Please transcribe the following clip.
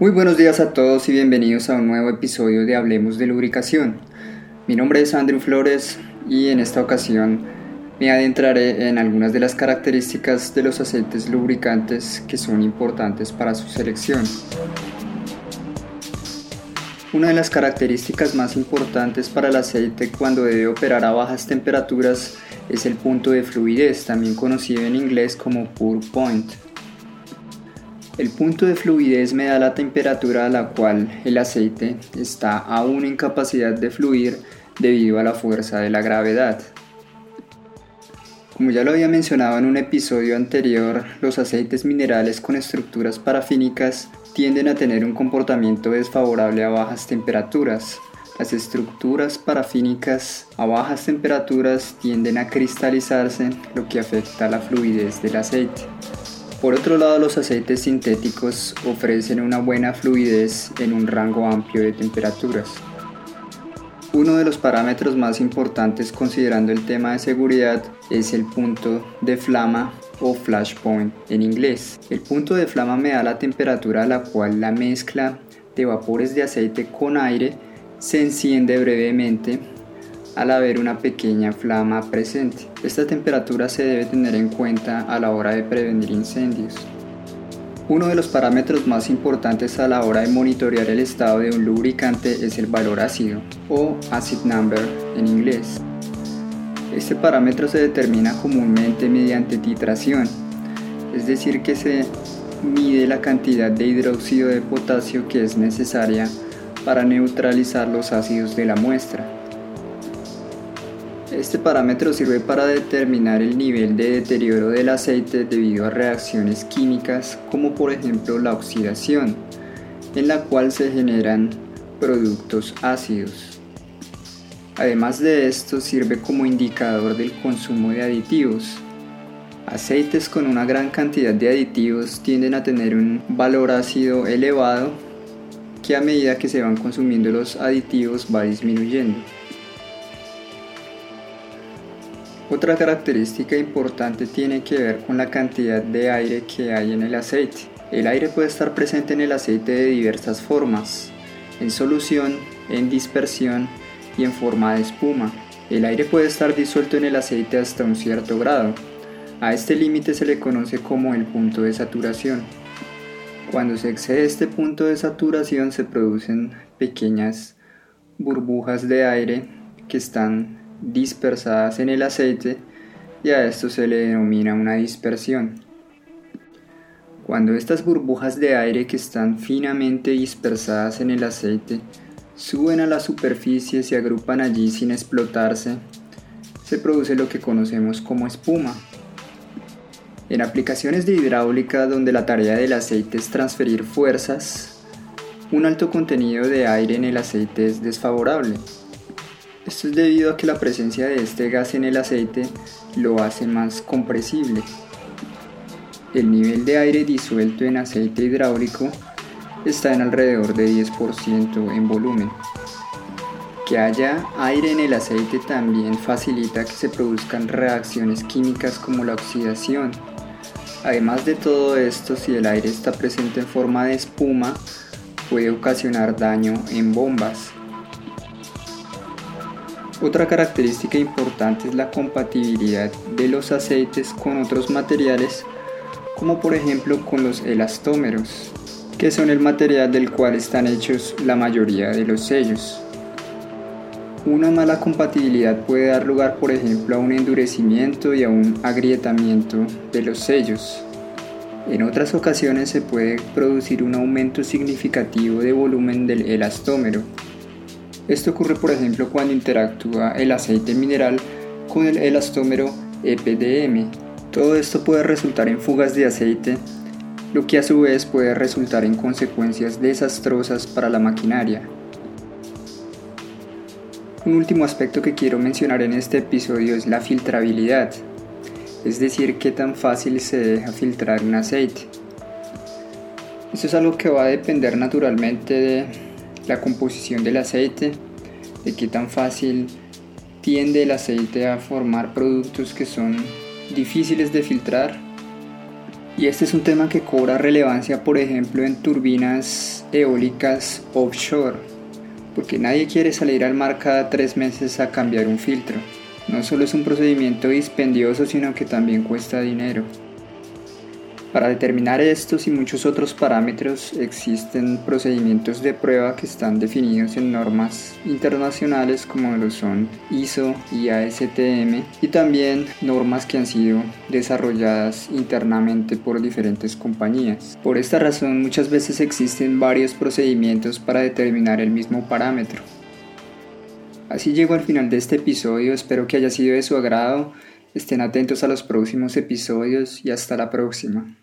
Muy buenos días a todos y bienvenidos a un nuevo episodio de Hablemos de Lubricación. Mi nombre es Andrew Flores y en esta ocasión me adentraré en algunas de las características de los aceites lubricantes que son importantes para su selección. Una de las características más importantes para el aceite cuando debe operar a bajas temperaturas es el punto de fluidez, también conocido en inglés como pour point. El punto de fluidez me da la temperatura a la cual el aceite está aún en capacidad de fluir debido a la fuerza de la gravedad. Como ya lo había mencionado en un episodio anterior, los aceites minerales con estructuras parafínicas tienden a tener un comportamiento desfavorable a bajas temperaturas. Las estructuras parafínicas a bajas temperaturas tienden a cristalizarse, lo que afecta la fluidez del aceite. Por otro lado, los aceites sintéticos ofrecen una buena fluidez en un rango amplio de temperaturas. Uno de los parámetros más importantes considerando el tema de seguridad es el punto de flama o flash point en inglés. El punto de flama me da la temperatura a la cual la mezcla de vapores de aceite con aire se enciende brevemente al haber una pequeña flama presente. Esta temperatura se debe tener en cuenta a la hora de prevenir incendios. Uno de los parámetros más importantes a la hora de monitorear el estado de un lubricante es el valor ácido o acid number en inglés. Este parámetro se determina comúnmente mediante titración, es decir que se mide la cantidad de hidróxido de potasio que es necesaria para neutralizar los ácidos de la muestra. Este parámetro sirve para determinar el nivel de deterioro del aceite debido a reacciones químicas como por ejemplo la oxidación, en la cual se generan productos ácidos. Además de esto sirve como indicador del consumo de aditivos. Aceites con una gran cantidad de aditivos tienden a tener un valor ácido elevado que a medida que se van consumiendo los aditivos va disminuyendo. Otra característica importante tiene que ver con la cantidad de aire que hay en el aceite. El aire puede estar presente en el aceite de diversas formas, en solución, en dispersión y en forma de espuma. El aire puede estar disuelto en el aceite hasta un cierto grado. A este límite se le conoce como el punto de saturación. Cuando se excede este punto de saturación se producen pequeñas burbujas de aire que están dispersadas en el aceite y a esto se le denomina una dispersión. Cuando estas burbujas de aire que están finamente dispersadas en el aceite suben a la superficie y se agrupan allí sin explotarse, se produce lo que conocemos como espuma. En aplicaciones de hidráulica donde la tarea del aceite es transferir fuerzas, un alto contenido de aire en el aceite es desfavorable esto es debido a que la presencia de este gas en el aceite lo hace más compresible. El nivel de aire disuelto en aceite hidráulico está en alrededor de 10% en volumen. Que haya aire en el aceite también facilita que se produzcan reacciones químicas como la oxidación. Además de todo esto, si el aire está presente en forma de espuma, puede ocasionar daño en bombas, otra característica importante es la compatibilidad de los aceites con otros materiales, como por ejemplo con los elastómeros, que son el material del cual están hechos la mayoría de los sellos. Una mala compatibilidad puede dar lugar, por ejemplo, a un endurecimiento y a un agrietamiento de los sellos. En otras ocasiones se puede producir un aumento significativo de volumen del elastómero, esto ocurre por ejemplo cuando interactúa el aceite mineral con el elastómero EPDM. Todo esto puede resultar en fugas de aceite, lo que a su vez puede resultar en consecuencias desastrosas para la maquinaria. Un último aspecto que quiero mencionar en este episodio es la filtrabilidad, es decir, qué tan fácil se deja filtrar un aceite. Esto es algo que va a depender naturalmente de la composición del aceite, de qué tan fácil tiende el aceite a formar productos que son difíciles de filtrar Y este es un tema que cobra relevancia, por ejemplo, en turbinas eólicas offshore, porque nadie quiere salir al mar cada tres meses a cambiar un filtro. No solo es un procedimiento dispendioso, sino que también cuesta dinero. Para determinar estos y muchos otros parámetros existen procedimientos de prueba que están definidos en normas internacionales como lo son ISO y ASTM y también normas que han sido desarrolladas internamente por diferentes compañías. Por esta razón muchas veces existen varios procedimientos para determinar el mismo parámetro. Así llego al final de este episodio, espero que haya sido de su agrado. Estén atentos a los próximos episodios y hasta la próxima.